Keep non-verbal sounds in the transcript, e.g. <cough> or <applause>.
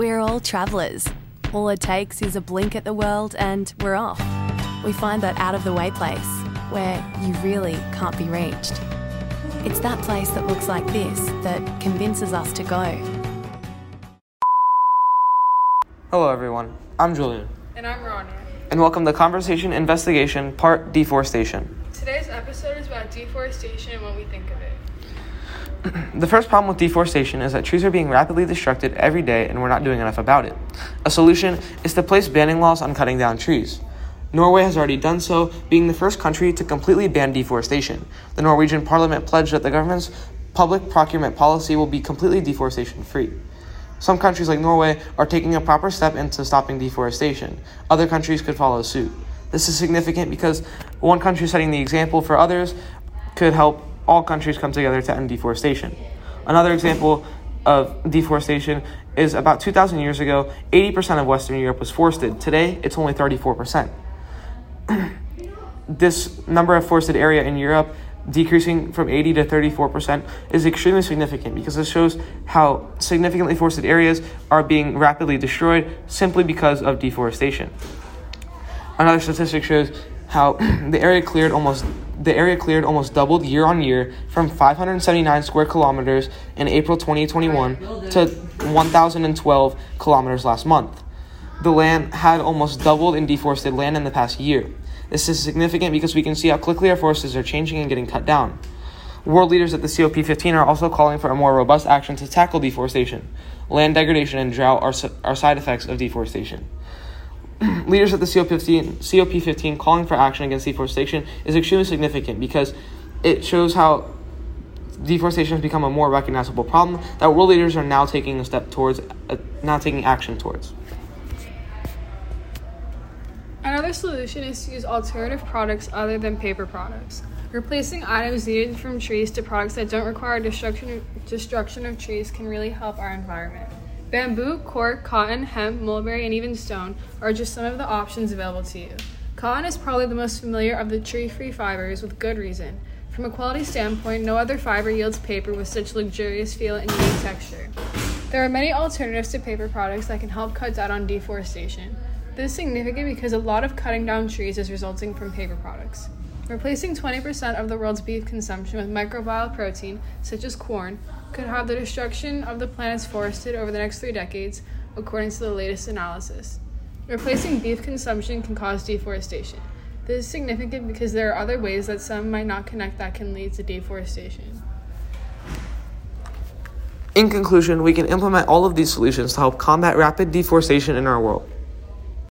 travellers. All it takes is a blink at the world and we're off. We find that out of the way place where you really can't be reached. It's that place that looks like this that convinces us to go. Hello, everyone. I'm Julian, And I'm Rania. and welcome to Conversation Investigation Part Deforestation. Today's episode is about deforestation and what we think of it. The first problem with deforestation is that trees are being rapidly destructed every day and we're not doing enough about it. A solution is to place banning laws on cutting down trees. Norway has already done so, being the first country to completely ban deforestation. The Norwegian parliament pledged that the government's public procurement policy will be completely deforestation free. Some countries like Norway are taking a proper step into stopping deforestation. Other countries could follow suit. This is significant because one country setting the example for others could help all countries come together to end deforestation. Another example of deforestation is about 2,000 years ago, 80% of Western Europe was forested. Today, it's only 34%. <clears throat> this number of forested area in Europe decreasing from 80 to 34% is extremely significant because it shows how significantly forested areas are being rapidly destroyed simply because of deforestation. Another statistic shows how the area cleared almost the area cleared almost doubled year on year from 579 square kilometers in April 2021 to 1012 kilometers last month. The land had almost doubled in deforested land in the past year. This is significant because we can see how quickly our forests are changing and getting cut down. World leaders at the COP15 are also calling for a more robust action to tackle deforestation. Land degradation and drought are, are side effects of deforestation. Leaders at the COP15, COP15 calling for action against deforestation is extremely significant because it shows how deforestation has become a more recognizable problem that world leaders are now taking a step towards, uh, now taking action towards. Another solution is to use alternative products other than paper products. Replacing items needed from trees to products that don't require destruction, destruction of trees can really help our environment. Bamboo, cork, cotton, hemp, mulberry, and even stone are just some of the options available to you. Cotton is probably the most familiar of the tree free fibers with good reason. From a quality standpoint, no other fiber yields paper with such luxurious feel and unique texture. There are many alternatives to paper products that can help cut down on deforestation. This is significant because a lot of cutting down trees is resulting from paper products. Replacing 20% of the world's beef consumption with microbial protein, such as Quorn, could have the destruction of the planet's forested over the next three decades, according to the latest analysis. Replacing beef consumption can cause deforestation. This is significant because there are other ways that some might not connect that can lead to deforestation. In conclusion, we can implement all of these solutions to help combat rapid deforestation in our world.